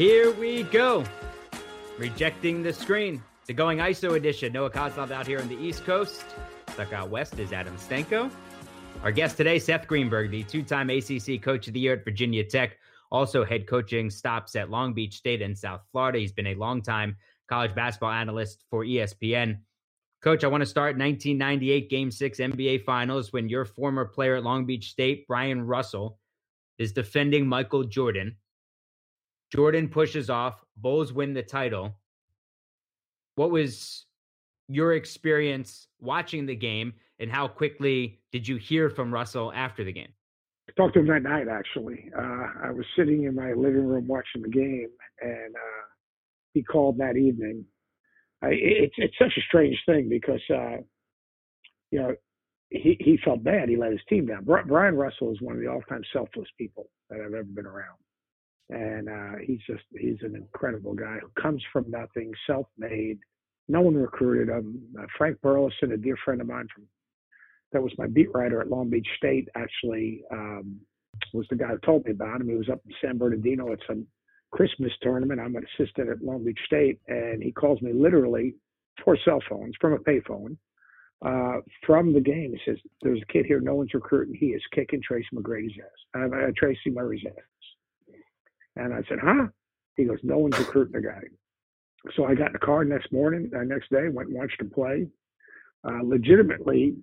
Here we go. Rejecting the screen. The going ISO edition. Noah Kozlov out here on the East Coast. Stuck out west is Adam Stenko. Our guest today, Seth Greenberg, the two time ACC Coach of the Year at Virginia Tech, also head coaching stops at Long Beach State and South Florida. He's been a longtime college basketball analyst for ESPN. Coach, I want to start 1998 Game 6 NBA Finals when your former player at Long Beach State, Bryon Russell, is defending Michael Jordan. Jordan pushes off, Bulls win the title. What was your experience watching the game and how quickly did you hear from Russell after the game? I talked to him that night, actually. Uh, I was sitting in my living room watching the game, and uh, he called that evening I, it's it's such a strange thing because uh, you know he he felt bad. He let his team down. Bryon Russell is one of the all-time selfless people that I've ever been around, and uh, he's just he's an incredible guy who comes from nothing, self-made. No one recruited him. Uh, Frank Burlison, a dear friend of mine from that was my beat writer at Long Beach State, actually um, was the guy who told me about him. He was up in San Bernardino at some Christmas tournament. I'm an assistant at Long Beach State, and he calls me literally four cell phones from a payphone uh, from the game. He says, "There's a kid here. No one's recruiting. He is kicking Tracy McGrady's ass. Uh, uh, Tracy Murray's ass." And I said, "Huh?" He goes, "No one's recruiting the guy." So I got in the car next morning, uh, next day, went and watched him play. Uh, legitimately,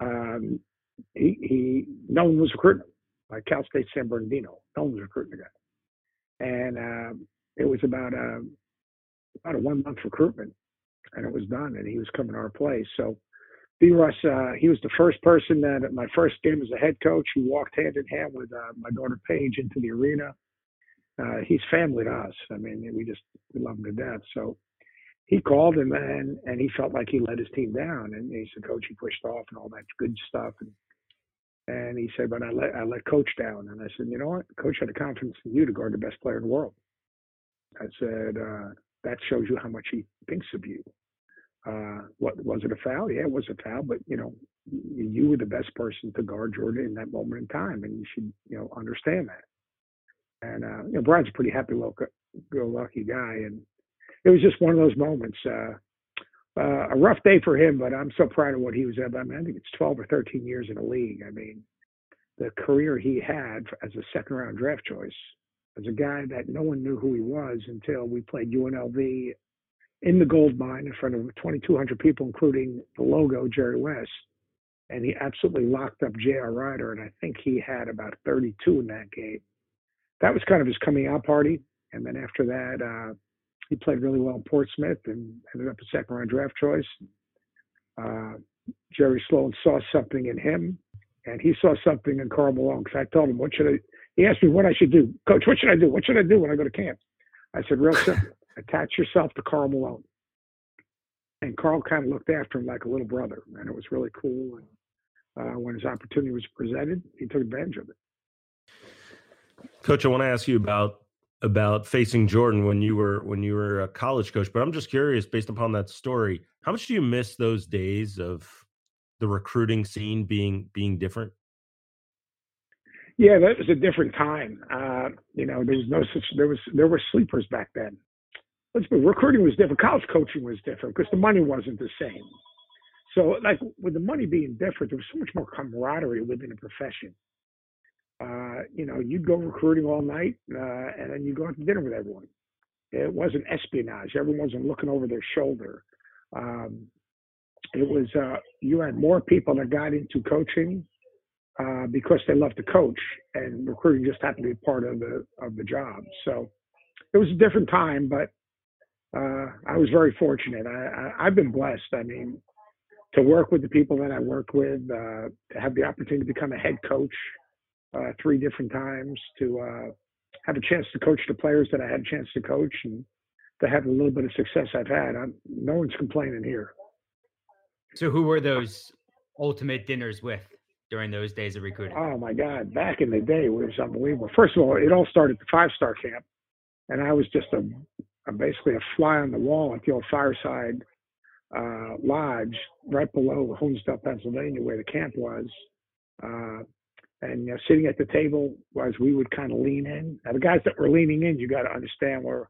um, he, he, no one was recruiting him. Like Cal State San Bernardino, no one was recruiting the guy and uh, it was about a about a one month recruitment, and it was done, and he was coming to our place. So, B. Russ, uh, he was the first person that at my first game as a head coach, he walked hand in hand with uh, my daughter Paige into the arena. Uh, he's family to us. I mean, we just we love him to death. So he called him and and he felt like he let his team down, and he said, "Coach, he pushed off and all that good stuff." And and he said, but I let I let coach down. And I said, you know what? Coach had a confidence in you to guard the best player in the world. I said, uh, that shows you how much he thinks of you. Uh, what was it a foul? Yeah, it was a foul, but you know, you were the best person to guard Jordan in that moment in time, and you should, you know, understand that. And uh, you know, Bryon's a pretty happy-go-lucky guy, and it was just one of those moments. Uh, uh, a rough day for him, but I'm so proud of what he was able. I mean, I think it's 12 or 13 years in the league. I mean, the career he had as a second round draft choice, as a guy that no one knew who he was until we played UNLV in the gold mine in front of 2,200 people, including the logo, Jerry West. And he absolutely locked up J.R. Rider. and I think he had about 32 in that game. That was kind of his coming out party. And then after that, uh, he played really well in Portsmouth and ended up a second round draft choice. Uh, Jerry Sloan saw something in him, and he saw something in Karl Malone. Because I told him, "What should I?" He asked me what I should do. Coach, what should I do? What should I do when I go to camp? I said, real simple: attach yourself to Karl Malone. And Karl kind of looked after him like a little brother, and it was really cool. And uh, when his opportunity was presented, he took advantage of it. Coach, I want to ask you about about facing Jordan when you were when you were a college coach, but I'm just curious, based upon that story, how much do you miss those days of the recruiting scene being being different? Yeah, that was a different time. Uh, you know, there was no such there was there were sleepers back then. Let's be recruiting was different. College coaching was different because the money wasn't the same. So, like with the money being different, there was so much more camaraderie within the profession uh, you know, you'd go recruiting all night, uh, and then you'd go out to dinner with everyone. It wasn't espionage. Everyone wasn't looking over their shoulder. Um, it was uh, you had more people that got into coaching uh, because they loved to coach, and recruiting just happened to be part of the of the job. So it was a different time, but uh, I was very fortunate. I, I, have been blessed. I mean, to work with the people that I work with, uh, to have the opportunity to become a head coach uh, three different times to uh, have a chance to coach the players that I had a chance to coach and to have a little bit of success I've had. I'm, no one's complaining here. So, who were those ultimate dinners with during those days of recruiting? Oh my God! Back in the day, it was unbelievable. First of all, it all started at the five star camp, and I was just a, a basically a fly on the wall at the old Fireside uh, Lodge right below Honesdale, Pennsylvania, where the camp was. Uh, and you know, sitting at the table as we would kind of lean in. Now the guys that were leaning in, you got to understand, were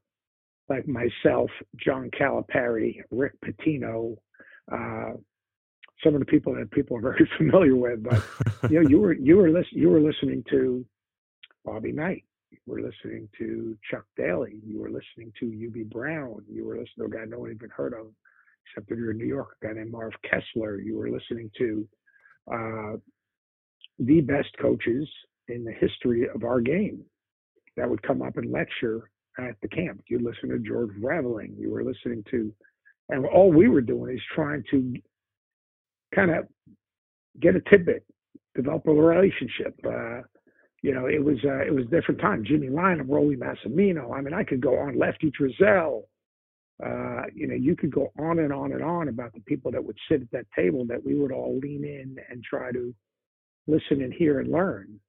like myself, John Calipari, Rick Pitino, uh, some of the people that people are very familiar with. But you know, you were you were listening you were listening to Bobby Knight. You were listening to Chuck Daly. You were listening to Hubie Brown. You were listening to a guy no one even heard of, except if you're in New York, a guy named Marv Kessler. You were listening to uh, the best coaches in the history of our game that would come up and lecture at the camp. You'd listen to George Raveling. You were listening to, and all we were doing is trying to kind of get a tidbit, develop a relationship. Uh, you know, it was uh, it was a different time. Jimmy Lynam, Rollie Massimino. I mean, I could go on. Lefty Driesell. Uh, you know, you could go on and on and on about the people that would sit at that table that we would all lean in and try to listen and hear and learn.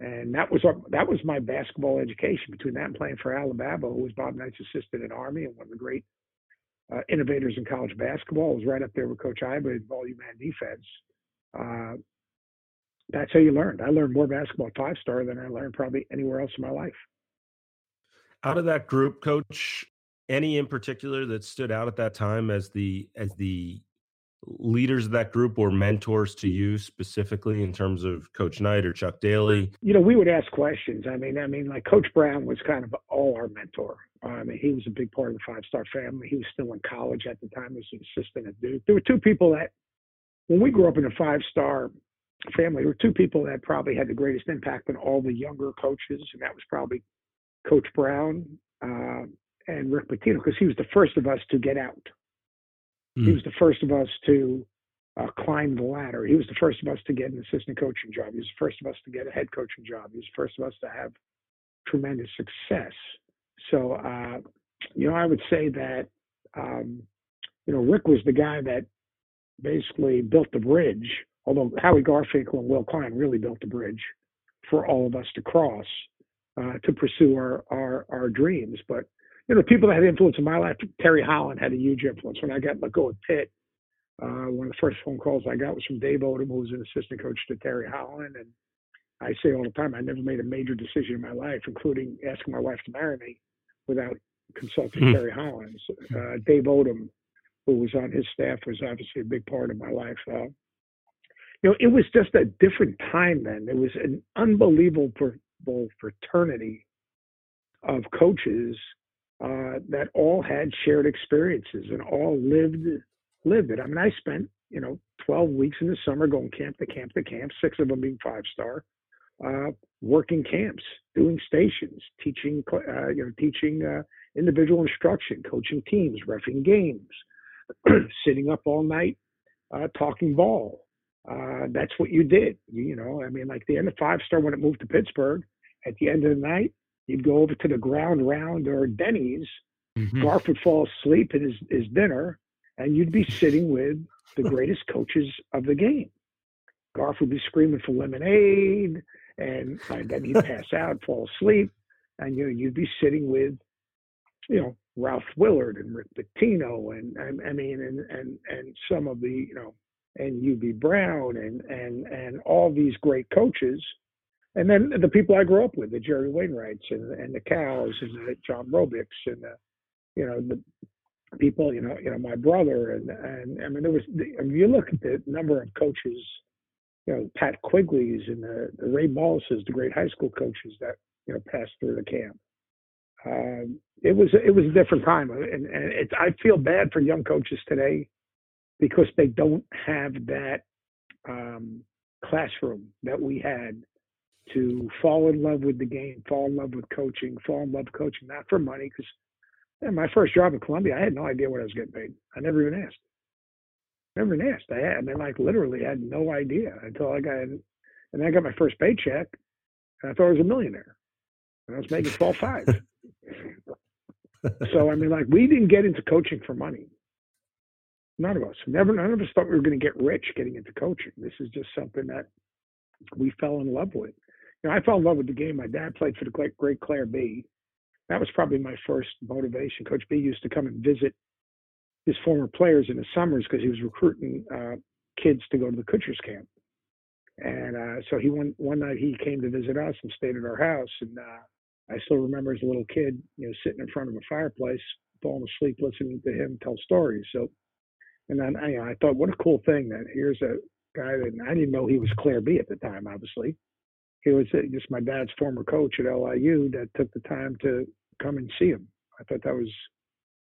And that was our, that was my basketball education. Between that and playing for Al LoBalbo, who was Bob Knight's assistant in Army and one of the great uh, innovators in college basketball, was right up there with Coach Iba in volume and defense. Uh, that's how you learned. I learned more basketball five star than I learned probably anywhere else in my life. Out of that group, Coach, any in particular that stood out at that time as the as the leaders of that group or mentors to you specifically in terms of Coach Knight or Chuck Daly? You know, we would ask questions. I mean, I mean, like Coach Brown was kind of all our mentor. I mean, he was a big part of the five star family. He was still in college at the time as an assistant at Duke. There were two people that, when we grew up in a five star family, there were two people that probably had the greatest impact on all the younger coaches, and that was probably Coach Brown uh, and Rick Pitino, because he was the first of us to get out. Mm. He hmm. was the first of us to uh, climb the ladder. He was the first of us to get an assistant coaching job. He was the first of us to get a head coaching job. He was the first of us to have tremendous success. So, uh, you know, I would say that, um, you know, Rick was the guy that basically built the bridge, although Howie Garfinkel and Will Klein really built the bridge for all of us to cross uh, to pursue our, our, our dreams. But you know, people that had influence in my life, Terry Holland had a huge influence. When I got let go of Pitt, uh, one of the first phone calls I got was from Dave Odom, who was an assistant coach to Terry Holland. And I say all the time, I never made a major decision in my life, including asking my wife to marry me, without consulting mm-hmm. Terry Holland. Uh, Dave Odom, who was on his staff, was obviously a big part of my life. Uh, you know, it was just a different time then. There was an unbelievable fraternity of coaches uh, that all had shared experiences and all lived lived it. I mean, I spent you know 12 weeks in the summer going camp to camp to camp, six of them being five star, uh, working camps, doing stations, teaching uh, you know teaching uh, individual instruction, coaching teams, refing games, sitting up all night uh, talking ball. Uh, that's what you did. You, you know, I mean, like the end of five star when it moved to Pittsburgh, at the end of the night, You'd go over to the ground round or Denny's. Mm-hmm. Garf would fall asleep at his, his dinner, and you'd be sitting with the greatest coaches of the game. Garf would be screaming for lemonade, and, and then he'd pass out, fall asleep, and you know, you'd be sitting with, you know, Ralph Willard and Rick Pitino, and, and I mean, and and and some of the, you know, and Hubie Brown, and and and all these great coaches and then the people I grew up with, the Jerry Wainwrights and and the Cows and the John Robics and the, you know the people, you know, you know my brother and and I mean there was I mean, you look at the number of coaches, you know Pat Quigley's and the, the Ray Mullis's, the great high school coaches that you know passed through the camp. Um, it was it was a different time, and and I feel bad for young coaches today because they don't have that um, classroom that we had to fall in love with the game, fall in love with coaching, fall in love with coaching, not for money. Because my first job at Columbia, I had no idea what I was getting paid. I never even asked. Never even asked. I had, I mean, like literally had no idea until I got, and then I got my first paycheck, and I thought I was a millionaire. And I was making twelve five. so I mean, like we didn't get into coaching for money. None of us. Never. None of us thought we were going to get rich getting into coaching. This is just something that we fell in love with know, I fell in love with the game. My dad played for the great, Clair Bee. That was probably my first motivation. Coach Bee used to come and visit his former players in the summers because he was recruiting uh, kids to go to the Kutsher's camp. And uh, so he one one night he came to visit us and stayed at our house. And uh, I still remember as a little kid, you know, sitting in front of a fireplace, falling asleep, listening to him tell stories. So, and then I, I thought, what a cool thing that here's a guy that I didn't know he was Clair Bee at the time, obviously. He was uh, just my dad's former coach at LIU that took the time to come and see him. I thought that was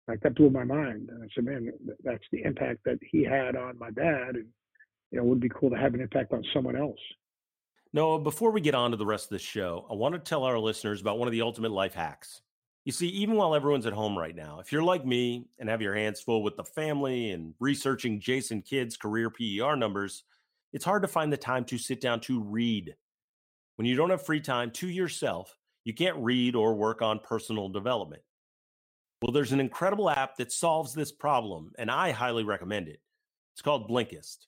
like that blew my mind. And I said, man, that's the impact that he had on my dad, and you know, it would be cool to have an impact on someone else. Noah, before we get on to the rest of the show, I want to tell our listeners about one of the ultimate life hacks. You see, even while everyone's at home right now, if you're like me and have your hands full with the family and researching Jason Kidd's career PER numbers, it's hard to find the time to sit down to read. When you don't have free time to yourself, you can't read or work on personal development. Well, there's an incredible app that solves this problem, and I highly recommend it. It's called Blinkist.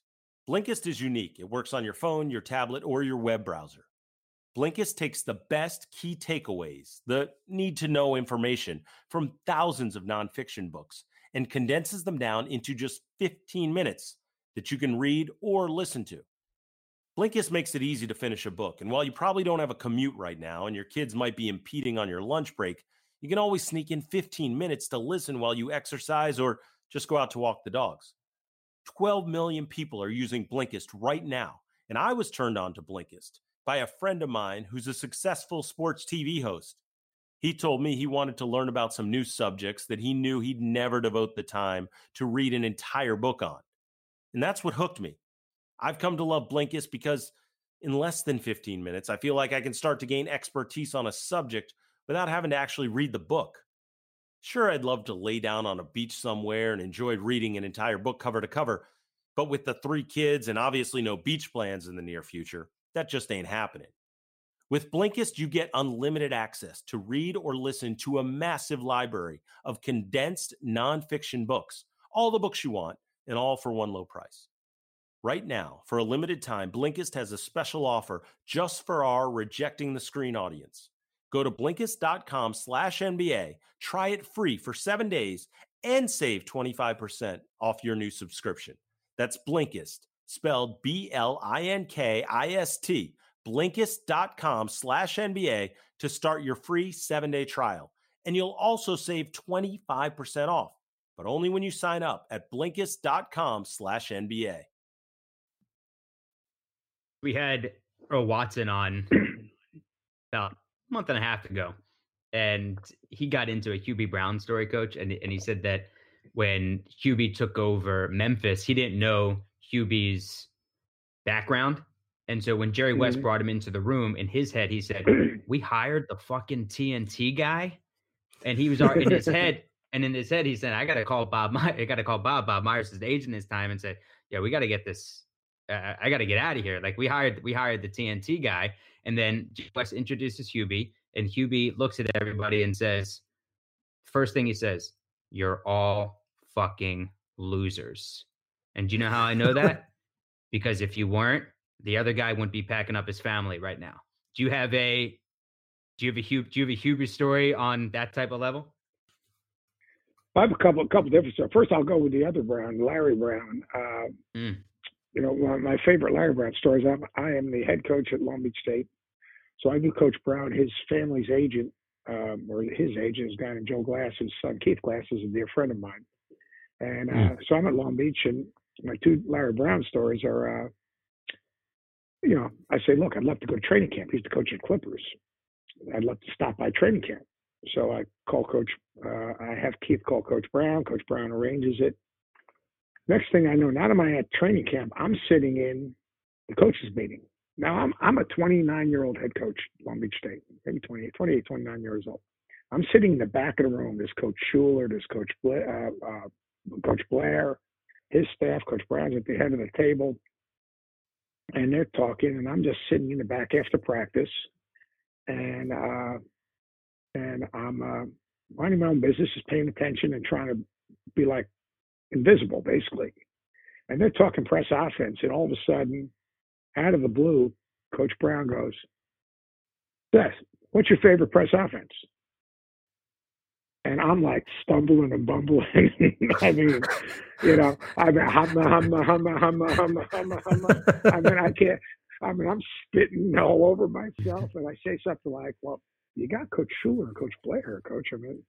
Blinkist is unique. It works on your phone, your tablet, or your web browser. Blinkist takes the best key takeaways, the need to know information from thousands of nonfiction books, and condenses them down into just 15 minutes that you can read or listen to. Blinkist makes it easy to finish a book. And while you probably don't have a commute right now and your kids might be impeding on your lunch break, you can always sneak in 15 minutes to listen while you exercise or just go out to walk the dogs. 12 million people are using Blinkist right now. And I was turned on to Blinkist by a friend of mine who's a successful sports TV host. He told me he wanted to learn about some new subjects that he knew he'd never devote the time to read an entire book on. And that's what hooked me. I've come to love Blinkist because in less than 15 minutes, I feel like I can start to gain expertise on a subject without having to actually read the book. Sure, I'd love to lay down on a beach somewhere and enjoy reading an entire book cover to cover, but with the three kids and obviously no beach plans in the near future, that just ain't happening. With Blinkist, you get unlimited access to read or listen to a massive library of condensed nonfiction books, all the books you want, and all for one low price. Right now, for a limited time, Blinkist has a special offer just for our rejecting the screen audience. Go to Blinkist.com slash NBA, try it free for seven days, and save 25% off your new subscription. That's Blinkist, spelled B-L-I-N-K-I-S-T, Blinkist.com slash NBA to start your free seven-day trial. And you'll also save 25% off, but only when you sign up at Blinkist.com slash NBA we had Earl Watson on about a month and a half ago, and he got into a Hubie Brown story, coach, and, and he said that when Hubie took over Memphis, he didn't know Hubie's background. And so when Jerry West mm-hmm. brought him into the room, in his head, he said, We hired the fucking TNT guy. And he was in his head, and in his head, he said, I got to call Bob Myers. I got to call Bob. Bob Myers agent this time and said, Yeah, we got to get this I, I got to get out of here. Like we hired, we hired the TNT guy, and then West introduces Hubie, and Hubie looks at everybody and says, first thing he says, "You're all fucking losers." And do you know how I know that? because if you weren't, the other guy wouldn't be packing up his family right now. Do you have a do you have a Hubie, do you have a Hubie story on that type of level? I have a couple, a couple different stuff. First, I'll go with the other Brown, Larry Brown. Uh, mm you know, one of my favorite Larry Brown story is I'm, I am the head coach at Long Beach State. So I knew Coach Brown, his family's agent, um, or his agent is a guy named Joe Glass. His son Keith Glass is a dear friend of mine. And uh, mm. so I'm at Long Beach, and my two Larry Brown stories are, uh, you know, I say, look, I'd love to go to training camp. He's the coach of Clippers. I'd love to stop by training camp. So I call Coach, uh, I have Keith call Coach Brown. Coach Brown arranges it. Next thing I know, not am I at training camp, I'm sitting in the coaches meeting. Now I'm I'm a 29 year old head coach, Long Beach State, maybe 28, 28, 29 years old. I'm sitting in the back of the room. There's Coach Schuler, there's Coach Blair, uh, uh, Coach Blair, his staff, Coach Brown's at the head of the table, and they're talking, and I'm just sitting in the back after practice, and uh, and I'm uh, minding my own business, just paying attention and trying to be like invisible, basically. And they're talking press offense, and all of a sudden, out of the blue, Coach Brown goes, Seth, what's your favorite press offense? And I'm like stumbling and bumbling. I mean, you know, I mean, humma, humma, humma, humma, humma, humma, humma. I mean, I can't. I mean, I'm spitting all over myself, and I say something like, "Well, you got Coach Schuler and Coach Blair, Coach. I mean,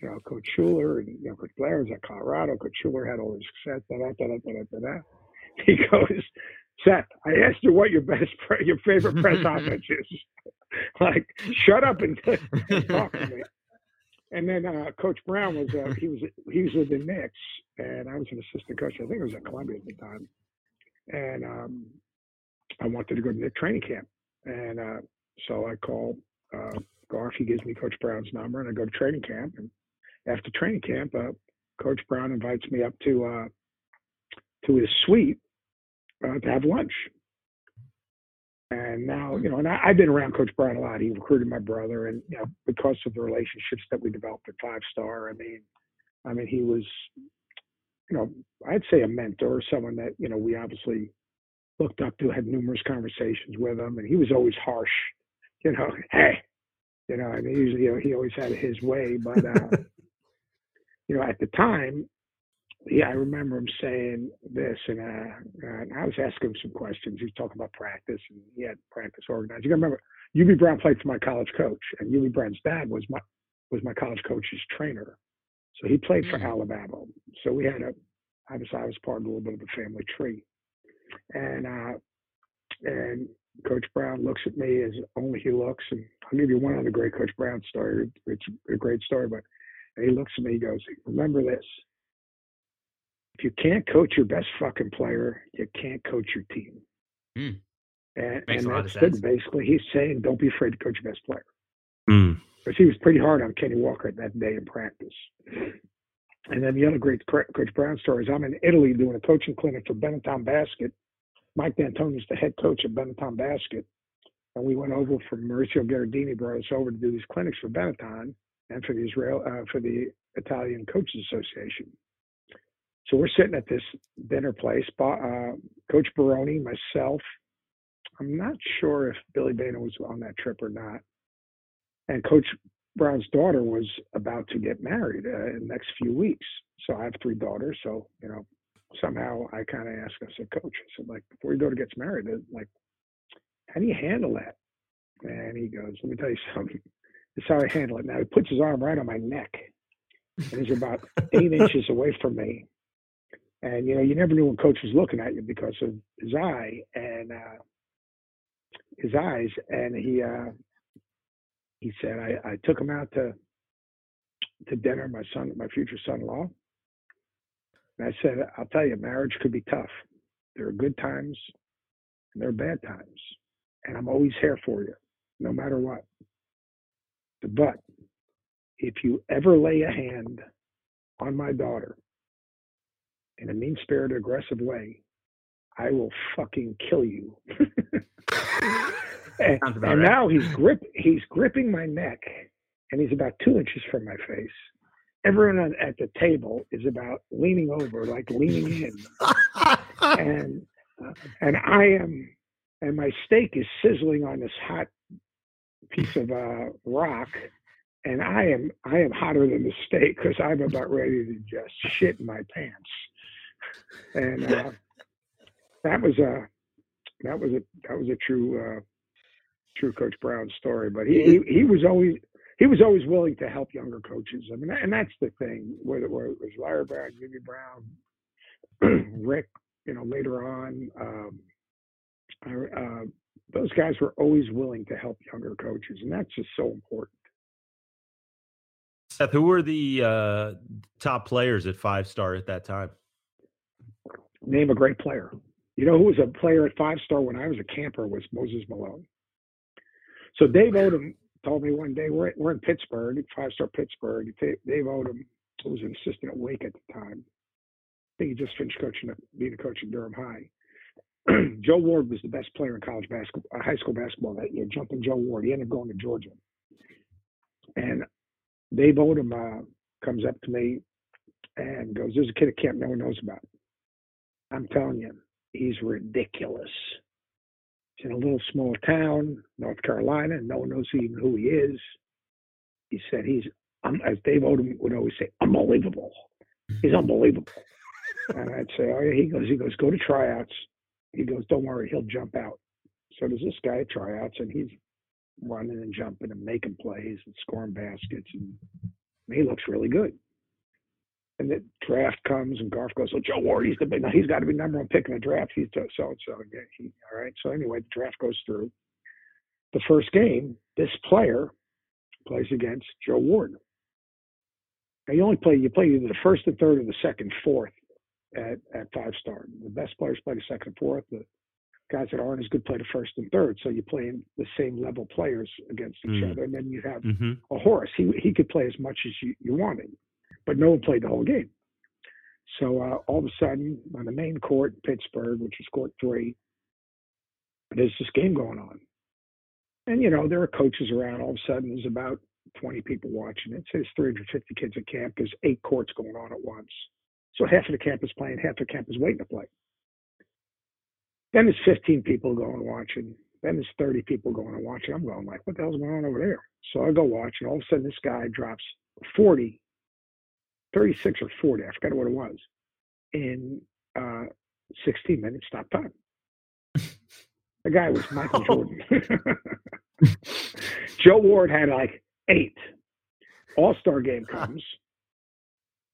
you know, Coach Schuler and you know, Coach Blair was at Colorado. Coach Schuler had all his success. Da, da, da, da, da, da. He goes, Seth, I asked you what your best, pre- your favorite press offense is. like, shut up and, and talk to me. And then uh, Coach Brown was uh, he was he was with the Knicks, and I was an assistant coach. I think it was at Columbia at the time, and um, I wanted to go to the training camp, and uh, so I called uh, Garf. He gives me Coach Brown's number, and I go to training camp. And after training camp, uh, Coach Brown invites me up to uh, to his suite uh, to have lunch. And now, you know, and I, have been around Coach Brown a lot. He recruited my brother, and you know, because of the relationships that we developed at Five Star, I mean, I mean, he was, you know, I'd say a mentor, someone that you know we obviously looked up to, had numerous conversations with him, and he was always harsh. You know, hey, you know, I mean, usually you know, he always had his way, but uh, you know, at the time, yeah, I remember him saying this, and, uh, and I was asking him some questions. He was talking about practice, and he had practice organized. You got to remember, Hubie Brown played for my college coach, and Hubie Brown's dad was my was my college coach's trainer, so he played for mm. Al LoBalbo. So we had a obviously I was part of a little bit of a family tree, and uh, and Coach Brown looks at me as only he looks, and I'll give you one other great Coach Brown story. It's a great story, but he looks at me, he goes, "Remember this." if you can't coach your best fucking player, you can't coach your team. Mm. And, and that's good. Basically, he's saying don't be afraid to coach your best player. Mm. Because he was pretty hard on Kenny Walker that day in practice. And then the other great Coach Brown story is I'm in Italy doing a coaching clinic for Benetton Basket. Mike D'Antoni is the head coach of Benetton Basket. And we went over from Maurizio Gherardini brought us over to do these clinics for Benetton and for the Israel uh, for the Italian Coaches Association. So we're sitting at this dinner place. Uh, Coach Baroni, myself. I'm not sure if Billy Bainer was on that trip or not. And Coach Brown's daughter was about to get married uh, in the next few weeks. So I have three daughters. So you know, somehow I kind of asked. I said, Coach, I said, like, before your daughter gets married, uh, like, how do you handle that? And he goes, Let me tell you something. This is how I handle it. Now he puts his arm right on my neck, and he's about eight inches away from me. And you know, you never knew when coach was looking at you because of his eye and uh, his eyes. And he uh, he said, I, I took him out to to dinner, my son, my future son-in-law. And I said, I'll tell you, marriage could be tough. There are good times and there are bad times. And I'm always here for you, no matter what. But if you ever lay a hand on my daughter, in a mean spirited, aggressive way, I will fucking kill you. and, and right. now he's grip he's gripping my neck and he's about two inches from my face. Everyone at the table is about leaning over, like leaning in. and uh, and I am and my steak is sizzling on this hot piece of uh, rock and I am I am hotter than the steak because I'm about ready to just shit in my pants and uh, that was a that was a that was a true uh, true Coach Brown story. But he, he, he was always he was always willing to help younger coaches. I mean, and that's the thing. Whether, whether it was Larry Brown, Jimmy Brown, Rick, you know, later on, um, uh, those guys were always willing to help younger coaches, and that's just so important. Seth, who were the uh, top players at Five Star at that time? name a great player. You know who was a player at five star when I was a camper was Moses Malone. So Dave Odom told me one day we're we're in Pittsburgh, five star Pittsburgh. Dave Odom was an assistant at Wake at the time. I think he just finished coaching, being a coach at Durham High. Joe Ward was the best player in college basketball, uh, high school basketball that year. Jumping Joe Ward, he ended up going to Georgia. And Dave Odom uh, comes up to me and goes, "There's a kid at camp no one knows about." I'm telling you, he's ridiculous. He's in a little small town, North Carolina. And no one knows even who he is. He said he's, um, as Dave Odom would always say, unbelievable. He's unbelievable. and I'd say, oh yeah. He goes, he goes, go to tryouts. He goes, don't worry, he'll jump out. So does this guy at tryouts, and he's running and jumping and making plays and scoring baskets, and he looks really good. And the draft comes, and Garf goes, "Oh, Joe Ward, he's the big. He's got to be number one pick in the draft. He's so and so. Yeah, he, all right. So anyway, the draft goes through. The first game, this player plays against Joe Ward. Now you only play you play either the first and third or the second, fourth at at five star. The best players play the second and fourth. The guys that aren't as good play the first and third. So you're playing the same level players against each Mm. other. And then you have hmm a Horace. He he could play as much as you, you wanted, but no one played the whole game. So uh, all of a sudden, on the main court in Pittsburgh, which is court three, there's this game going on. And you know, there are coaches around. All of a sudden, there's about 20 people watching. It says 350 kids at camp. There's eight courts going on at once. So half of the camp is playing, half the camp is waiting to play. Then there's 15 people going watching. Then there's 30 people going and watching. I'm going like, what the hell's going on over there? So I go watch, and all of a sudden this guy drops 40, 36 or 40, I forgot what it was, in uh, 16 minutes stop time. The guy was Michael Jordan. Joe Ward had like eight. All Star game comes.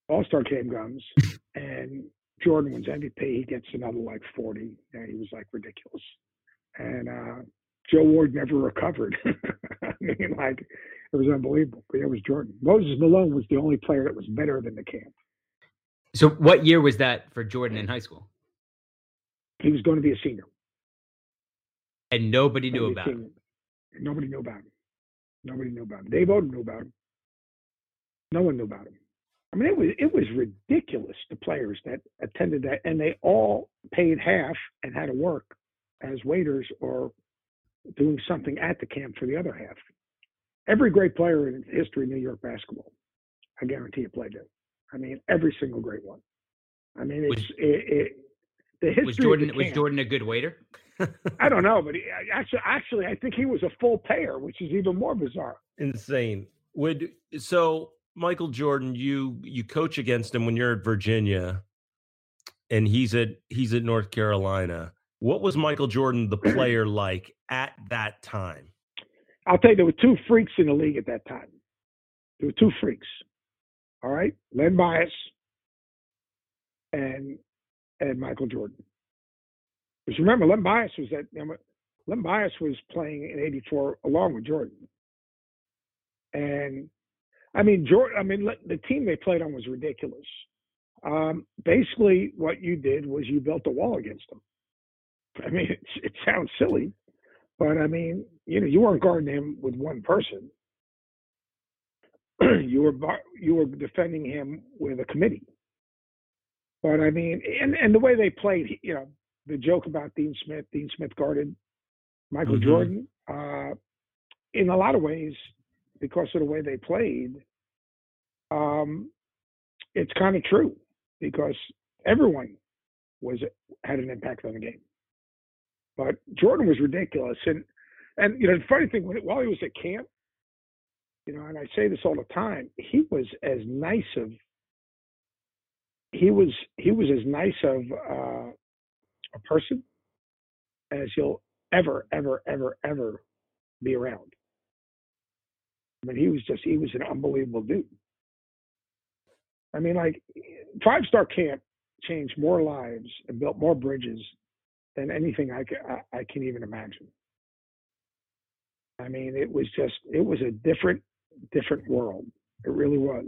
All Star game comes, and Jordan wins MVP. He gets another like 40. And he was like ridiculous. And uh, Joe Ward never recovered. I mean, like, it was unbelievable. But it was Jordan. Moses Malone was the only player that was better than the camp. So, what year was that for Jordan in high school? He was going to be a senior. And nobody knew about him. him. Nobody knew about him. Nobody knew about him. Dave Odom knew about him. No one knew about him. I mean, it was it was ridiculous. The players that attended that, and they all paid half and had to work as waiters or doing something at the camp for the other half. Every great player in history of New York basketball, I guarantee you, played there. I mean, every single great one. I mean, it's Was- it, it, the history. Was of Jordan the was Jordan a good waiter? I don't know, but he, actually, actually, I think he was a full payer, which is even more bizarre. Insane. Would so Michael Jordan, you you coach against him when you're at Virginia, and he's at he's at North Carolina. What was Michael Jordan, the player, like at that time? I'll tell you, there were two freaks in the league at that time. There were two freaks. All right, Len Bias and and Michael Jordan. Because remember, Len Bias was at Len Bias was playing in '84 along with Jordan, and I mean, Jordan. I mean, the team they played on was ridiculous. Um, basically, what you did was you built a wall against them. I mean, it, it sounds silly, but I mean, you know, you weren't guarding him with one person. you were bar- you were defending him with a committee. But I mean, and and the way they played, you know, the joke about Dean Smith, Dean Smith guarded Michael Mhm. Jordan. Uh, in a lot of ways, because of the way they played, um, it's kind of true because everyone was had an impact on the game. But Jordan was ridiculous, and and you know the funny thing when while he was at camp, you know, and I say this all the time, he was as nice of he was he was as nice of uh, a person as you'll ever ever ever ever be around. I mean, he was just he was an unbelievable dude. I mean, like five star camp changed more lives and built more bridges than anything I, ca- I, I can even imagine. I mean, it was just, it was a different, different world. It really was.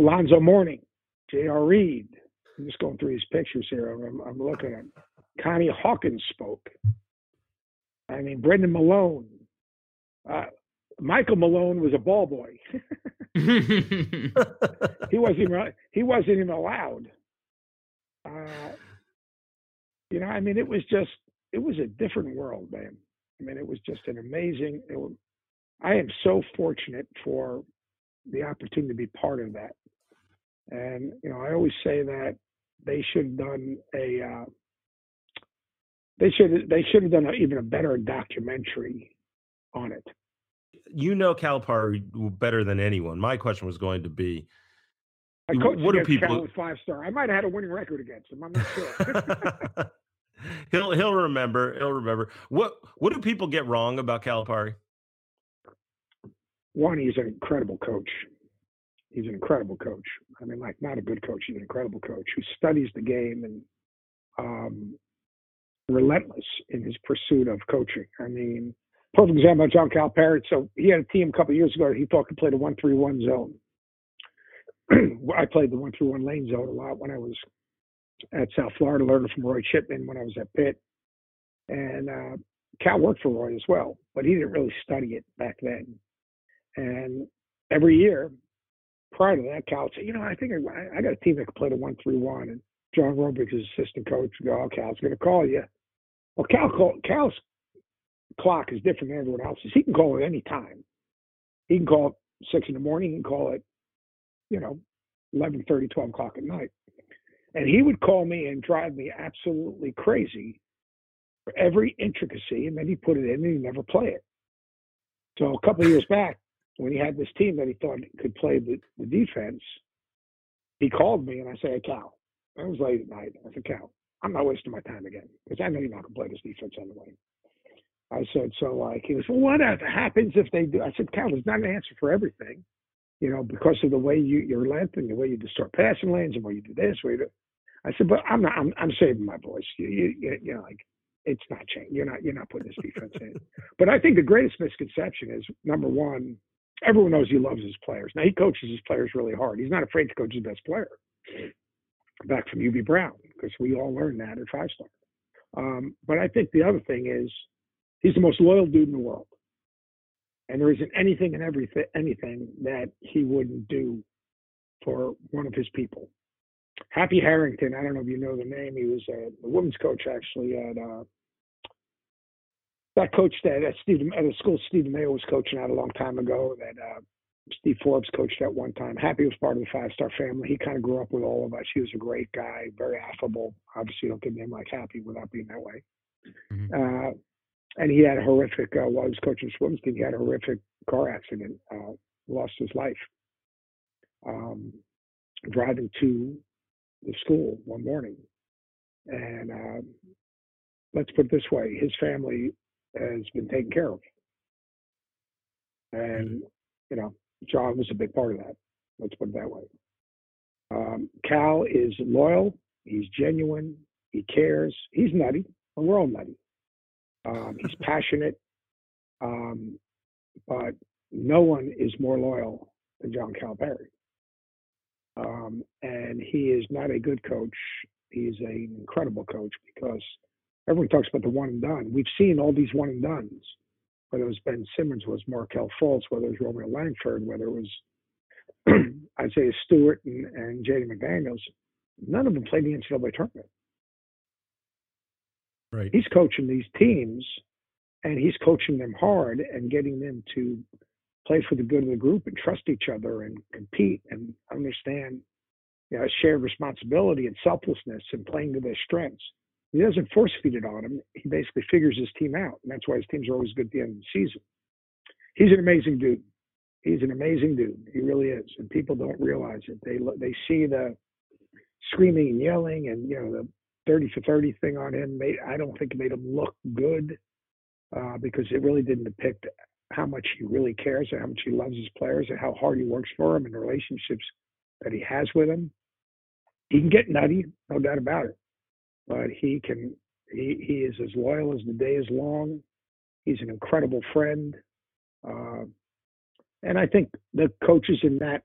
Alonzo Mourning, J.R. Reid. I'm just going through these pictures here. I'm, I'm looking at Connie Hawkins spoke. I mean, Brendan Malone. Uh, Michael Malone was a ball boy. he wasn't even he wasn't even allowed. Uh, you know, I mean, it was just it was a different world, man. I mean, it was just an amazing. It was, I am so fortunate for the opportunity to be part of that. And you know, I always say that they should have done a uh, they should they should have done a, even a better documentary on it. You know Calipari better than anyone. My question was going to be, I Wh- coached what do people- five star. I might have had a winning record against him. I'm not sure. he'll he'll remember. He'll remember. What what do people get wrong about Calipari? One, he's an incredible coach. He's an incredible coach. I mean, like not a good coach. He's an incredible coach who studies the game and um, relentless in his pursuit of coaching. I mean, perfect example of John Calipari. So he had a team a couple years ago. He thought could play the one three one zone. I played the one through one lane zone a lot when I was at South Florida, learning from Roy Chipman when I was at Pitt. And uh, Cal worked for Roy as well, but he didn't really study it back then. And every year prior to that, Cal would say, you know, I think I, I got a team that can play the one three one, and John Robic, his assistant coach, would go, oh, Cal's going to call you. Well, Cal call, Cal's clock is different than everyone else's. He can call it any time. He can call it six in the morning. He can call it, you know, 11, 30, 12 o'clock at night. And he would call me and drive me absolutely crazy for every intricacy, and then he put it in and he never play it. So a couple of years back, when he had this team that he thought could play the, the defense, he called me and I said, hey, Cal. It was late at night. I said, Cal, I'm not wasting my time again because I know you're not going to play this defense anyway. I said, so like, he was, well, what happens if they do? I said, Cal, there's not an answer for everything, you know, because of the way you, your length and the way you distort passing lanes and where you do this, where you do. I said, but I'm not, I'm, I'm saving my voice. You, you, you know, like, it's not changing. You're not, you're not putting this defense in. But I think the greatest misconception is number one, everyone knows he loves his players. Now he coaches his players really hard. He's not afraid to coach his best player. Back from Hubie Brown, because we all learned that at five star. Um, but I think the other thing is he's the most loyal dude in the world. And there isn't anything and everything anything that he wouldn't do for one of his people. Happy Harrington, I don't know if you know the name. He was a, a women's coach actually at uh, that coach that at Steve at a school Steve Mayo was coaching at a long time ago that uh, Steve Forbes coached at one time. Happy was part of the five star family. He kind of grew up with all of us. He was a great guy, very affable. Obviously, you don't get a name like Happy without being that way. Mm-hmm. Uh, and he had a horrific uh, while he was coaching swims team. He had a horrific car accident, uh, lost his life um, driving to the school one morning. And uh, let's put it this way: his family has been taken care of. And, mm-hmm. you know, John was a big part of that. Let's put it that way. Um, Cal is loyal. He's genuine. He cares. He's nutty. And we're all nutty. Um, he's passionate. Um, but no one is more loyal than John Calipari. Um, and he is not a good coach. He's an incredible coach because everyone talks about the one and done. We've seen all these one and dones, whether it was Ben Simmons, was Markelle Fultz, whether it was Romeo Langford, whether it was Isaiah Stewart and, and Jaden McDaniels. None of them played the NCAA tournament. Right. He's coaching these teams, and he's coaching them hard and getting them to play for the good of the group and trust each other and compete and understand you know, shared responsibility and selflessness and playing to their strengths. He doesn't force feed it on him. He basically figures his team out, and that's why his teams are always good at the end of the season. He's an amazing dude. He's an amazing dude. He really is, and people don't realize it. They they see the screaming and yelling, and you know the thirty for thirty thing on him. Made, I don't think it made him look good uh, because it really didn't depict how much he really cares and how much he loves his players and how hard he works for them and the relationships that he has with them. He can get nutty, no doubt about it but he can he, he is as loyal as the day is long. He's an incredible friend. Uh, and I think the coaches in that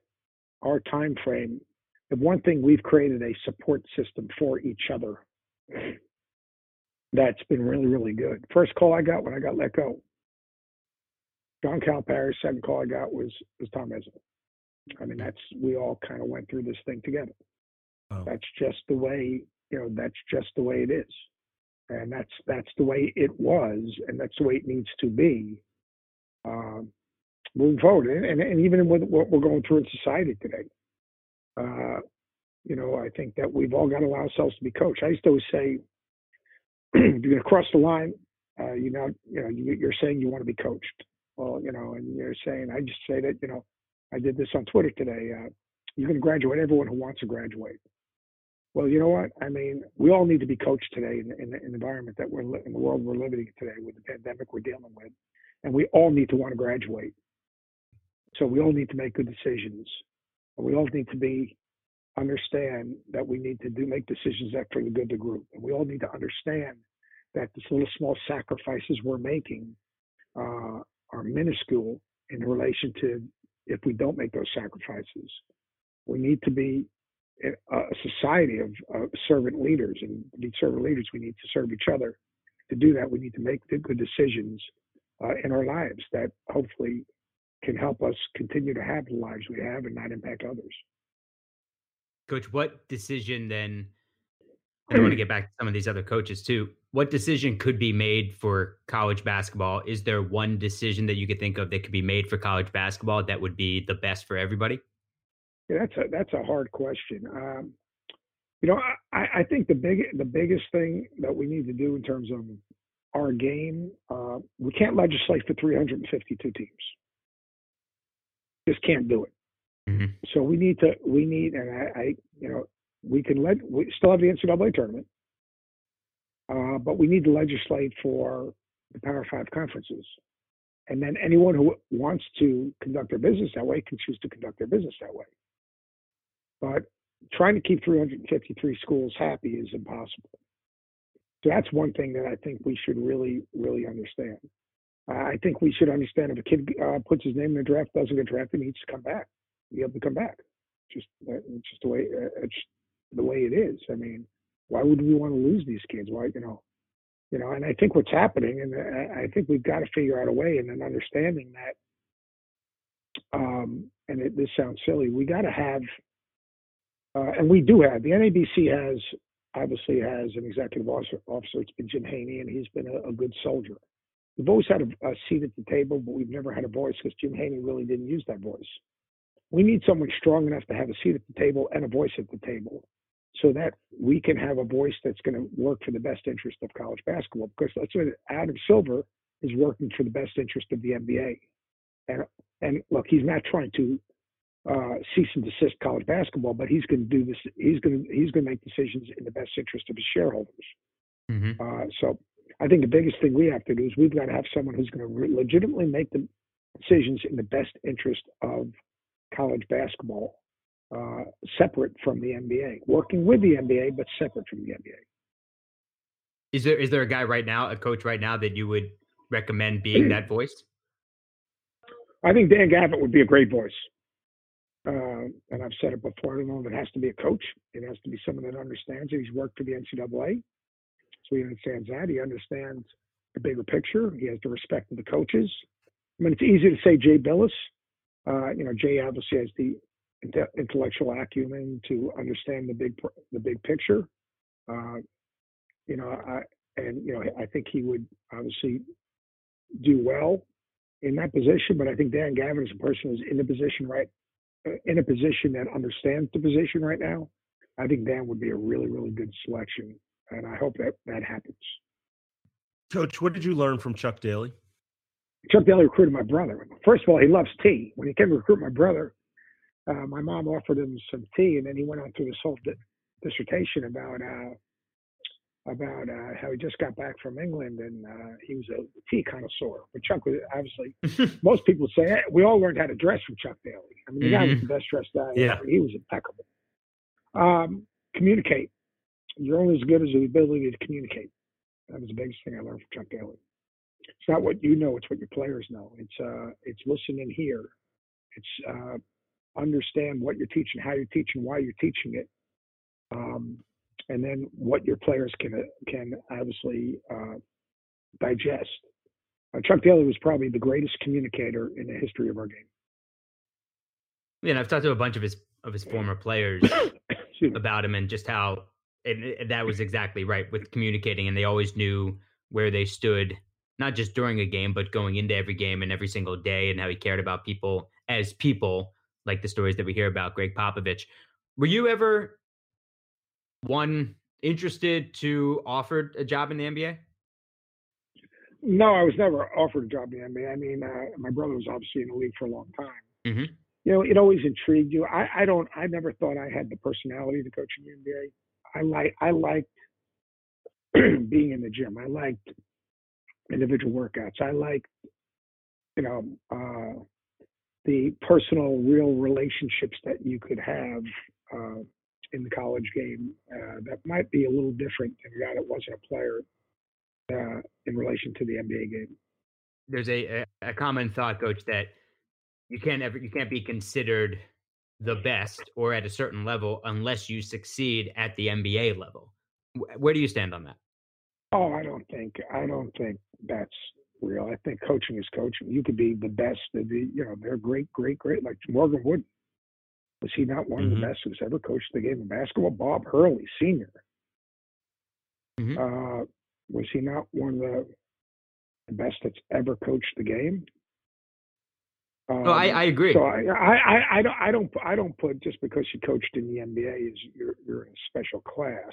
our time frame, the one thing we've created a support system for each other that's been really, really good. First call I got when I got let go. John Calipari, second call I got was was Tom Izzo. I mean, that's we all kind of went through this thing together. Oh. That's just the way you know that's just the way it is and that's that's the way it was and that's the way it needs to be um, moving forward and, and, and, even with what we're going through in society today uh, you know i think that we've all got to allow ourselves to be coached i used to always say you're going to cross the line uh, you know you know you're saying you want to be coached well you know and you're saying i just say that you know i did this on twitter today uh, you're going to graduate everyone who wants to graduate Well, you know what? I mean, we all need to be coached today in, in, in the environment that we're in the world we're living in today with the pandemic we're dealing with, and we all need to want to graduate. So we all need to make good decisions. We all need to be understand that we need to do make decisions that for the good of the group, and we all need to understand that these little small sacrifices we're making uh, are minuscule in relation to if we don't make those sacrifices. We need to be a society of uh, servant leaders, and be servant leaders, we need to serve each other. To do that, we need to make good decisions uh, in our lives that hopefully can help us continue to have the lives we have and not impact others. Coach, what decision then? I want to get back to some of these other coaches too. What decision could be made for college basketball? Is there one decision that you could think of that could be made for college basketball that would be the best for everybody? Yeah, that's a that's a hard question. Um, you know, I, I think the big the biggest thing that we need to do in terms of our game, uh, we can't legislate for 352 teams. Just can't do it. Mm-hmm. So we need to we need and I, I, you know we can let we still have the NCAA tournament, uh, but we need to legislate for the Power Five conferences. And then anyone who wants to conduct their business that way can choose to conduct their business that way. But trying to keep 353 schools happy is impossible. So that's one thing that I think we should really, really understand. I think we should understand if a kid uh, puts his name in the draft, doesn't get drafted, he needs to come back. Be able to come back. Just, uh, it's just the way uh, it's the way it is. I mean, why would we want to lose these kids? Why, you know, you know? And I think what's happening, and uh, I think we've got to figure out a way and an understanding that. Um, and it, this sounds silly. We got to have uh, and we do have the NABC has obviously has an executive officer. officer it's been Jim Haney, and he's been a, a good soldier. We've always had a, a, seat at the table, but we've never had a voice because Jim Haney really didn't use that voice. We need someone strong enough to have a seat at the table and a voice at the table so that we can have a voice that's going to work for the best interest of college basketball. Because that's what Adam Silver is working for the best interest of the NBA. And and look, he's not trying to uh, cease and desist college basketball, but he's going to do this. He's going to he's going to make decisions in the best interest of his shareholders. Mm-hmm. Uh, so I think the biggest thing we have to do is we've got to have someone who's going to re- legitimately make the decisions in the best interest of college basketball, uh, separate from the NBA, working with the NBA but separate from the NBA. Is there is there a guy right now, a coach right now that you would recommend being that voice? I think Dan Gavitt would be a great voice. Uh, and I've said it before. I don't know if it has to be a coach. It has to be someone that understands it. He's worked for the NCAA, so he understands that. He understands the bigger picture. He has the respect of the coaches. I mean, it's easy to say Jay Bilas. Uh, you know, Jay obviously has the intellectual acumen to understand the big the big picture. Uh, you know, I, and you know, I think he would obviously do well in that position. But I think Dan Gavitt is a person who's in the position right in a position that understands the position right now, I think Dan would be a really, really good selection. And I hope that that happens. Coach, what did you learn from Chuck Daly? Chuck Daly recruited my brother. First of all, he loves tea. When he came to recruit my brother, uh, my mom offered him some tea, and then he went on through this whole di- dissertation about uh, about uh, how he just got back from England and uh, he was a tea connoisseur. But Chuck was obviously, most people say hey, we all learned how to dress from Chuck Daly. I mean, the mm-hmm. guy was mm-hmm. the best dressed guy. Yeah. He was impeccable. Um, communicate. You're only as good as the ability to communicate. That was the biggest thing I learned from Chuck Daly. It's not what you know; it's what your players know. It's uh, it's listen and hear. It's uh, understand what you're teaching, how you're teaching, why you're teaching it. Um, and then what your players can can obviously uh, digest. Uh, Chuck Daly was probably the greatest communicator in the history of our game. Yeah, and I've talked to a bunch of his of his former players about him and just how and that was exactly right with communicating, and they always knew where they stood, not just during a game, but going into every game and every single day, and how he cared about people as people, like the stories that we hear about Gregg Popovich. Were you ever one interested to offered a job in the NBA? No, I was never offered a job in the NBA. I mean, uh, my brother was obviously in the league for a long time. Mm-hmm. You know, it always intrigued you. I, I don't. I never thought I had the personality to coach in the NBA. I like I liked being in the gym. I liked individual workouts. I like, you know, uh, the personal, real relationships that you could have uh, in the college game uh, that might be a little different than a guy that wasn't a player uh, in relation to the NBA game. There's a, a common thought, coach, that you can't ever you can't be considered the best or at a certain level unless you succeed at the NBA level. Where do you stand on that? Oh, I don't think I don't think that's real. I think coaching is coaching. You could be the best of the you know, they're great, great, great like Morgan Wootten. Was he not one mm-hmm. of the mm-hmm. best who's ever coached the game of basketball? Bob Hurley, senior. Mm-hmm. Uh, was he not one of the best that's ever coached the game? Um, no, I, I agree. So I, I, I, don't, I don't, I don't put just because you coached in the NBA is you're, you're in a special class.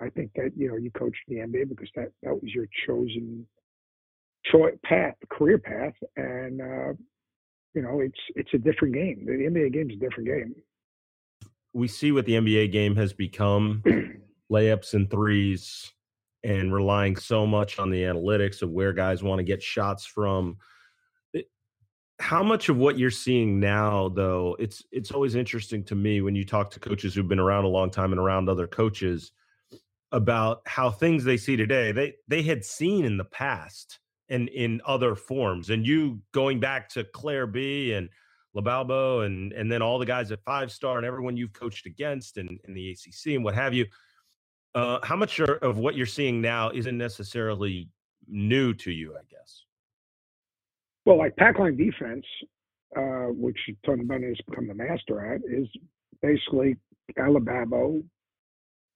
I think that you know you coached the NBA because that that was your chosen choice path, career path, and uh, you know it's it's a different game. The NBA game is a different game. We see what the NBA game has become: layups and threes, and relying so much on the analytics of where guys want to get shots from how much of what you're seeing now though it's it's always interesting to me when you talk to coaches who've been around a long time and around other coaches about how things they see today they they had seen in the past and in other forms and you going back to Clair Bee and LoBalbo and and then all the guys at five star and everyone you've coached against and in the acc and what have you uh, how much of what you're seeing now isn't necessarily new to you i guess? Well, like pack line defense, uh, which Tony Bennett has become the master at, is basically Alabama,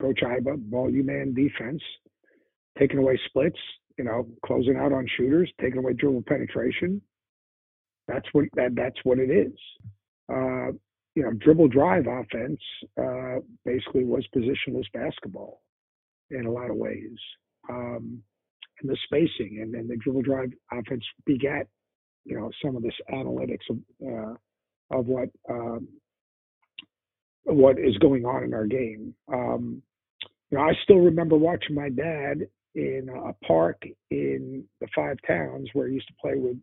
Coach Iba, you man defense, taking away splits, you know, closing out on shooters, taking away dribble penetration. That's what that that's what it is. Uh, you know, dribble drive offense uh, basically was positionless basketball in a lot of ways. Um, and the spacing and then the dribble drive offense begat you know some of this analytics of uh, of what um, what is going on in our game. Um, you know, I still remember watching my dad in a park in the Five Towns where he used to play with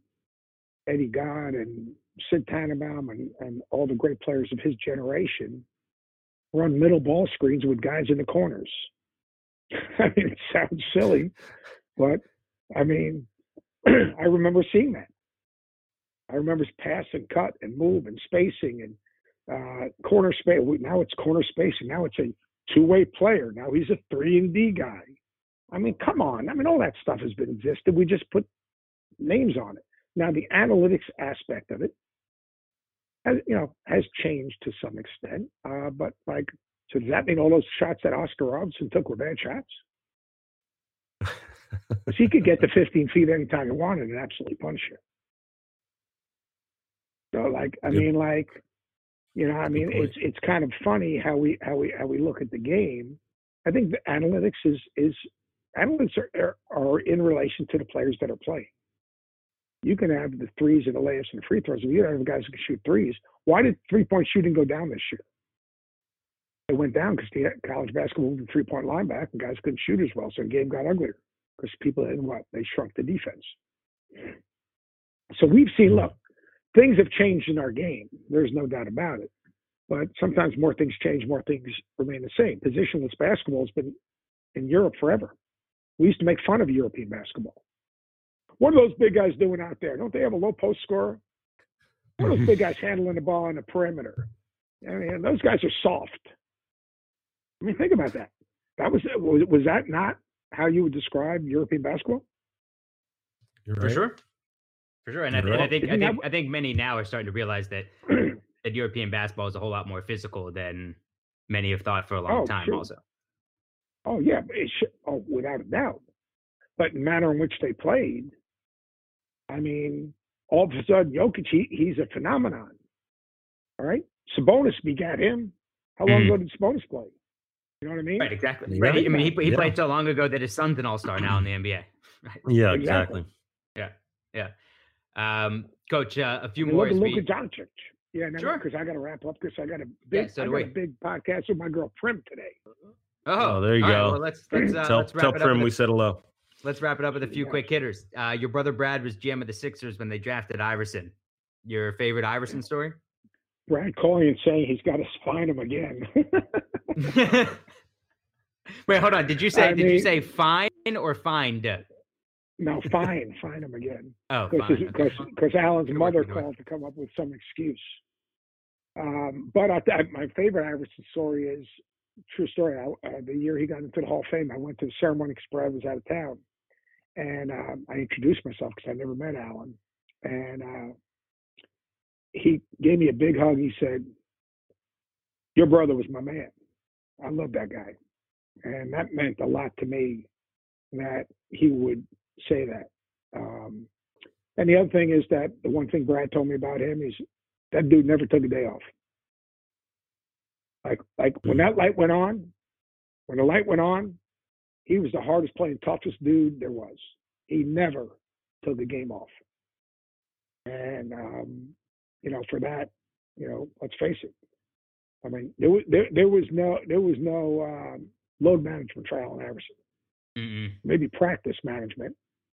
Eddie God and Sid Tanenbaum and, and all the great players of his generation run middle ball screens with guys in the corners. I mean, it sounds silly, but I mean, I remember seeing that. I remember pass and cut and move and spacing and uh, corner space. Now it's corner spacing. Now it's a two-way player. Now he's a three and D guy. I mean, come on. I mean, all that stuff has been existed. We just put names on it. Now the analytics aspect of it, has, you know, has changed to some extent. Uh, but like, so does that mean all those shots that Oscar Robertson took were bad shots? Because he could get to 15 feet anytime he wanted and absolutely punish you. So like I mean like you know I mean it's it's kind of funny how we how we how we look at the game. I think the analytics is is analytics are, are in relation to the players that are playing. You can have the threes and the layups and the free throws. If you don't have guys who can shoot threes, why did three point shooting go down this year? It went down because the college basketball moved the three point line back and guys couldn't shoot as well, so the game got uglier because people didn't what they shrunk the defense. So we've seen look, things have changed in our game. There's no doubt about it. But sometimes more things change, more things remain the same. Positionless basketball has been in Europe forever. We used to make fun of European basketball. What are those big guys doing out there? Don't they have a low post scorer? What are those big guys handling the ball on the perimeter? I mean, those guys are soft. I mean, think about that. That was was, was that not how you would describe European basketball? You're right. For sure. For sure, and I, and I, think I think I think many now are starting to realize that that European basketball is a whole lot more physical than many have thought for a long oh, time. Sure. Also, oh yeah, should, oh without a doubt. But the manner in which they played, I mean, all of a sudden Jokic, he, he's a phenomenon. All right, Sabonis begat him. How long mm. ago did Sabonis play? You know what I mean? Right, exactly. Right. I mean, he, he yeah. played so long ago that his son's an all star now in the NBA. Right. Yeah, exactly. exactly. Yeah, yeah. Um, Coach, uh, a few more. Look at Luka Doncic. Yeah, no, sure. Because I got to wrap up because I got a big, yeah, so I got a big podcast with my girl Prim today. Oh, Oh, there you all right, go. well, let's let's uh, tell let's wrap tell it up. Prim we a- said hello. Let's wrap it up with a few Yeah. quick hitters. Uh, your brother Brad was GM of the Sixers when they drafted Iverson. Your favorite Iverson story? Brad calling and saying he's got to spine him again. Wait, hold on. Did you say I did you say fine or find? No, fine, fine him again. Oh, because fine. okay. because Alan's mother called to come up with some excuse. Um, but I, I, my favorite Iverson story is true story. I, uh, the year he got into the Hall of Fame, I went to the ceremony because Brad was out of town, and um, I introduced myself because I never met Alan, and uh, he gave me a big hug. He said, "Your brother was my man. I love that guy," and that meant a lot to me that he would say that. Um, and the other thing is that the one thing Brad told me about him is that dude never took a day off. Like like when that light went on, when the light went on, he was the hardest playing, toughest dude there was. He never took a game off. And um, you know, for that, you know, let's face it. I mean, there was there, there was no there was no um, load management trial in Iverson Mm-mm. maybe practice management.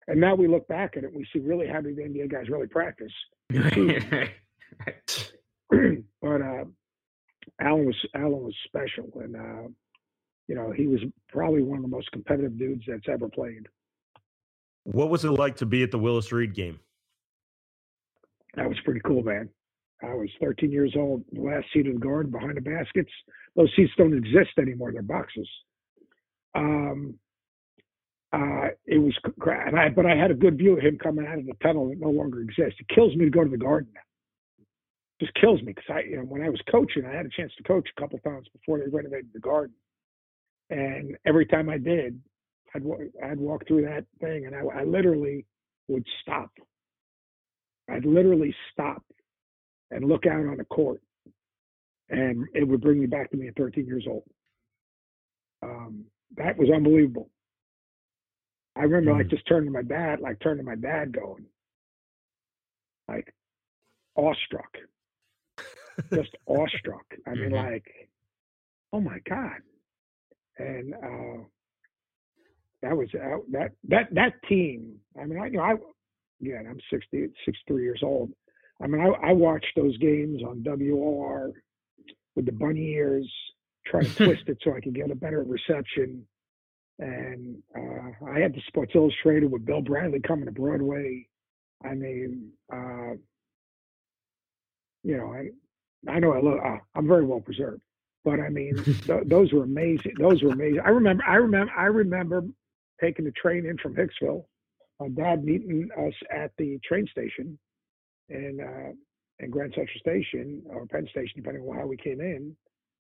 And now we look back at it, we see really how did the NBA guys really practice. but uh, Alan was Alan was special, and uh, you know he was probably one of the most competitive dudes that's ever played. What was it like to be at the Willis Reed game? That was pretty cool, man. I was 13 years old, the last seat of the guard behind the baskets. Those seats don't exist anymore; they're boxes. Um, uh, it was, and I, but I had a good view of him coming out of the tunnel that no longer exists. It kills me to go to the garden now. Just kills me because I, you know, when I was coaching, I had a chance to coach a couple times before they renovated the garden, and every time I did, I'd I'd walk through that thing, and I, I literally would stop. I'd literally stop and look out on the court, and it would bring me back to me at 13 years old. Um, that was unbelievable. I remember like Mm. just turning to my dad, like turning to my dad, going, like, awestruck, just awestruck. I mean, Mhm. like, oh my god, and uh, that was uh, that that that team. I mean, I you know, I again, I'm 60, 63 years old. I mean, I, I watched those games on WOR with the bunny ears, trying to twist it so I could get a better reception. And uh, I had the Sports Illustrated with Bill Bradley coming to Broadway. I mean, uh, you know, I, I know I look, uh, I'm very well preserved, but I mean, th- those were amazing. Those were amazing. I remember, I remember, I remember taking the train in from Hicksville. My dad meeting us at the train station in uh, in Grand Central Station or Penn Station, depending on how we came in,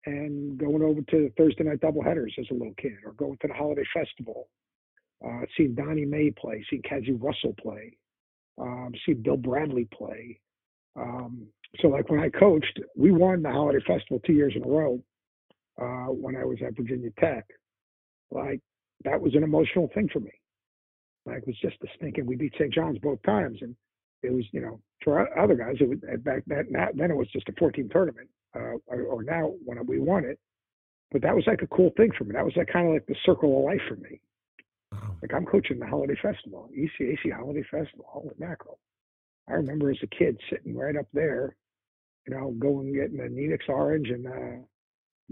and going over to Thursday night doubleheaders as a little kid, or going to the holiday festival, uh, seeing Donnie May play, seeing Cazzie Russell play, um, seeing Bill Bradley play. Um, so, like when I coached, we won the holiday festival two years in a row uh, when I was at Virginia Tech. Like that was an emotional thing for me. Like it was just the thinking we beat St. John's both times, and it was you know for other guys it was back then now, then it was just a 14 tournament uh, or, or now when we won it. But that was like a cool thing for me. That was like kind of like the circle of life for me. Wow. like i'm coaching the holiday festival ecac holiday festival holy mackerel i remember as a kid sitting right up there you know going and getting a Nedick's orange and uh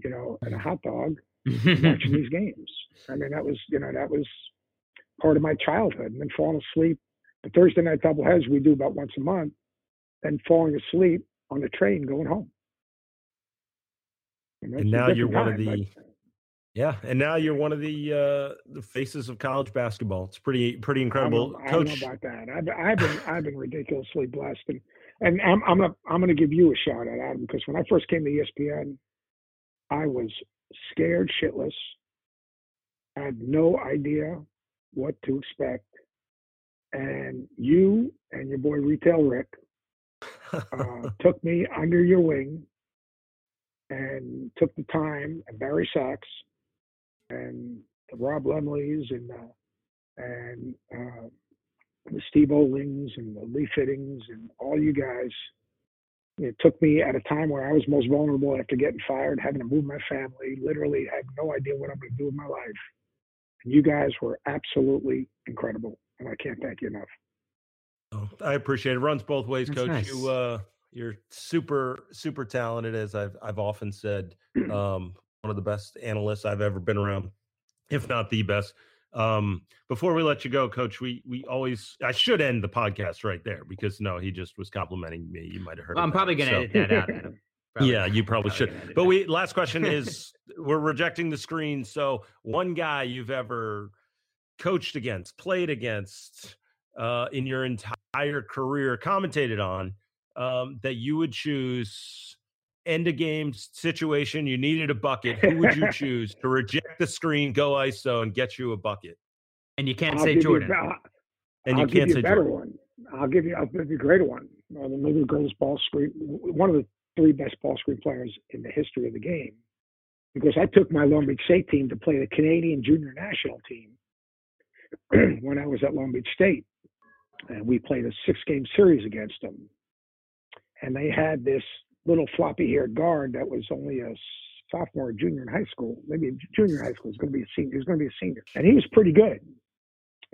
you know and a hot dog watching these games. I mean that was you know that was part of my childhood. And then falling asleep the Thursday night doubleheaders we do about once a month, then falling asleep on the train going home. That's And now you're one of the yeah, and now you're one of the uh the faces of college basketball. It's pretty pretty but I incredible. I don't Coach, know about that. I've, I've been I've been ridiculously blessed, and and I'm I'm gonna I'm gonna give you a shout out, Adam, because when I first came to ESPN, I was scared shitless. I had no idea what to expect, and you and your boy Retail Rick uh, took me under your wing and took the time, and Barry Sacks and the Rob Lumleys and uh, and uh, the Steve Olings and the Lee Fittings and all you guys It took me at a time where I was most vulnerable after getting fired, having to move my family, literally had no idea what I'm going to do with my life. And you guys were absolutely incredible, and I can't thank you enough. Oh, I appreciate it. Runs both ways, That's Coach. Nice. You uh, you're super super talented, as I've I've often said. Um, one of the best analysts I've ever been around, if not the best. Um, before we let you go, Coach, we we always I should end the podcast right there because no, he just was complimenting me. You might have heard. Well, I'm probably going to so. edit that out. Adam. Probably, yeah, you probably, probably should. But we last question is we're rejecting the screen. So one guy you've ever coached against, played against uh, in your entire career, commentated on um, that you would choose end of game situation, you needed a bucket, who would you choose to reject the screen, go ISO, and get you a bucket? And you can't I'll say Jordan. You, and you I'll can't say a better Jordan. one. I'll give you. I'll give you a greater one. Uh, maybe the greatest ball screen. One of the three best ball screen players in the history of the game. Because I took my Long Beach State team to play the Canadian Junior National team when I was at Long Beach State, and we played a six-game series against them. And they had this little floppy haired guard that was only a sophomore, junior in high school, maybe junior high school. He's going to be a senior. He's going to be a senior, and he was pretty good.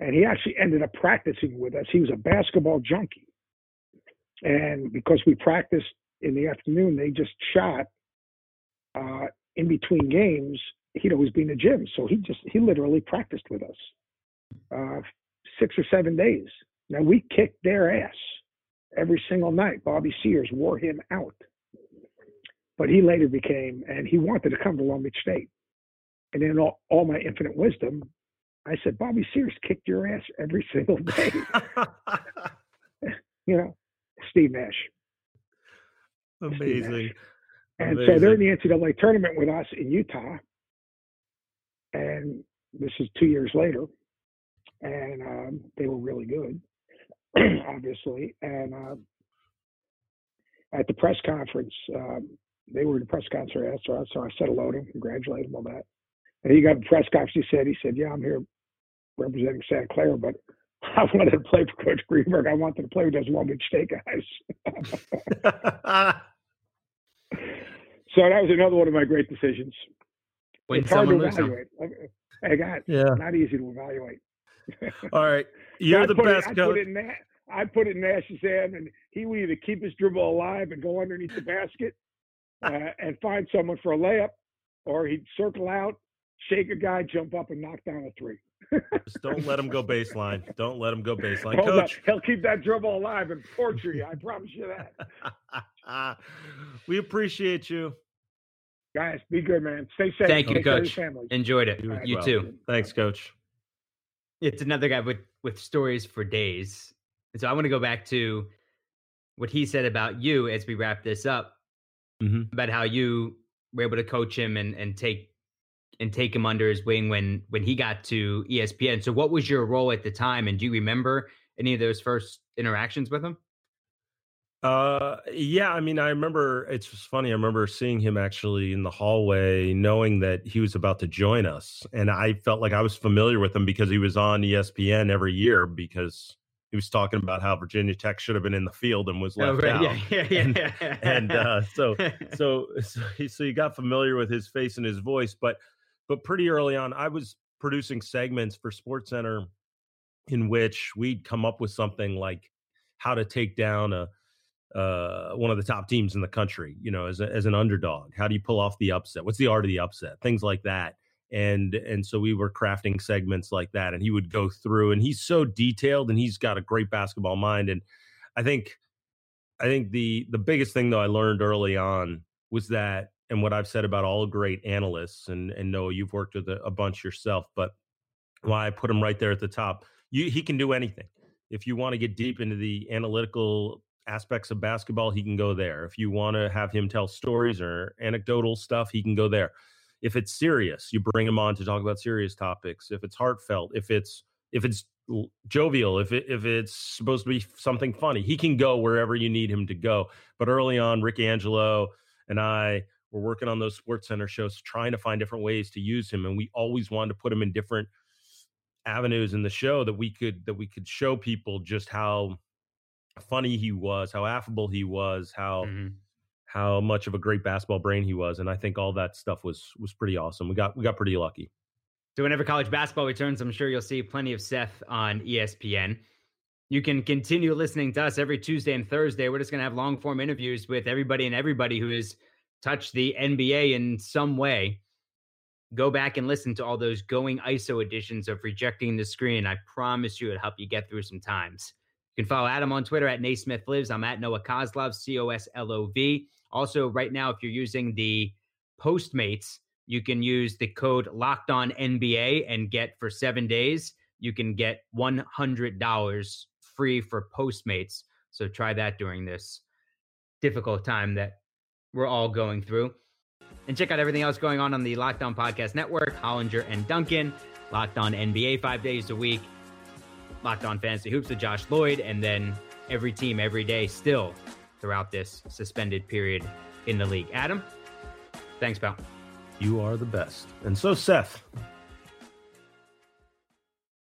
And he actually ended up practicing with us. He was a basketball junkie, and because we practiced in the afternoon, they just shot uh, in between games. He'd always be in the gym, so he just he literally practiced with us uh, six or seven days. Now we kicked their ass every single night. Bobby Sears wore him out. But he later became, and he wanted to come to Long Beach State. And in all, all my infinite wisdom, I said, Bobby Sears kicked your ass every single day. you know, Steve Nash. Amazing. Steve Nash. And Amazing. so they're in the NCAA tournament with us in Utah. And this is two years later. And um, they were really good, obviously. And uh, at the press conference, um, they were in the press conference after us, so I said hello to him, congratulated him on that. And he got the press conference. He said, he said, yeah, I'm here representing Santa Clara, but I wanted to play for Coach Greenberg. I wanted to play with those Long Beach State guys. so that was another one of my great decisions. When it's hard to evaluate. I got yeah. not easy to evaluate. All right, you're the best. It, I put it in that. I put it in Nash's hand, and he would either keep his dribble alive and go underneath the basket, uh, and find someone for a layup, or he'd circle out, shake a guy, jump up, and knock down a three. Just don't let him go baseline. Don't let him go baseline, Hold Coach. Up. He'll keep that dribble alive and torture you. I promise you that. we appreciate you, guys. Be good, man. Stay safe. Thank you, Coach. Enjoyed it. You, you well. too. Thanks, Coach. It's another guy with with stories for days. And so I want to go back to what he said about you as we wrap this up mm-hmm. about how you were able to coach him and and take and take him under his wing when when he got to ESPN. So what was your role at the time and do you remember any of those first interactions with him? Uh yeah, I mean I remember it's funny, I remember seeing him actually in the hallway knowing that he was about to join us and I felt like I was familiar with him because he was on ESPN every year because he was talking about how Virginia Tech should have been in the field and was oh, left oh, right. out. Yeah, yeah, yeah. And, and uh, so, so, so, he, so you got familiar with his face and his voice, but, but pretty early on, I was producing segments for Sports Center in which we'd come up with something like how to take down a uh, one of the top teams in the country, you know, as a, as an underdog. How do you pull off the upset? What's the art of the upset? Things like that and and so we were crafting segments like that and he would go through and he's so detailed and he's got a great basketball mind and i think i think the the biggest thing though i learned early on was that and what i've said about all great analysts and and know you've worked with a, a bunch yourself but why i put him right there at the top you, he can do anything if you want to get deep into the analytical aspects of basketball he can go there if you want to have him tell stories or anecdotal stuff he can go there if it's serious, you bring him on to talk about serious topics. If it's heartfelt, if it's if it's jovial, if it if it's supposed to be something funny, he can go wherever you need him to go. But early on, Rick Angelo and I were working on those Sports Center shows, trying to find different ways to use him, and we always wanted to put him in different avenues in the show that we could that we could show people just how funny he was, how affable he was, how Mm-hmm. how much of a great basketball brain he was, and I think all that stuff was was pretty awesome. We got we got pretty lucky. So whenever college basketball returns, I'm sure you'll see plenty of Seth on ESPN. You can continue listening to us every Tuesday and Thursday. We're just going to have long form interviews with everybody and everybody who has touched the NBA in some way. Go back and listen to all those going ISO editions of Rejecting the Screen. I promise you it'll help you get through some times. You can follow Adam on Twitter at Naismith Lives. I'm at Noah Coslov, C O S L O V. Also, right now, if you're using the Postmates, you can use the code locked on NBA and get for seven days, you can get $100 free for Postmates. So try that during this difficult time that we're all going through. And check out everything else going on on the Locked On Podcast Network, Hollinger and Duncan, Locked On NBA five days a week, Locked On Fantasy Hoops with Josh Lloyd, and then every team every day still throughout this suspended period in the league. Adam, thanks, pal. You are the best, and so Seth.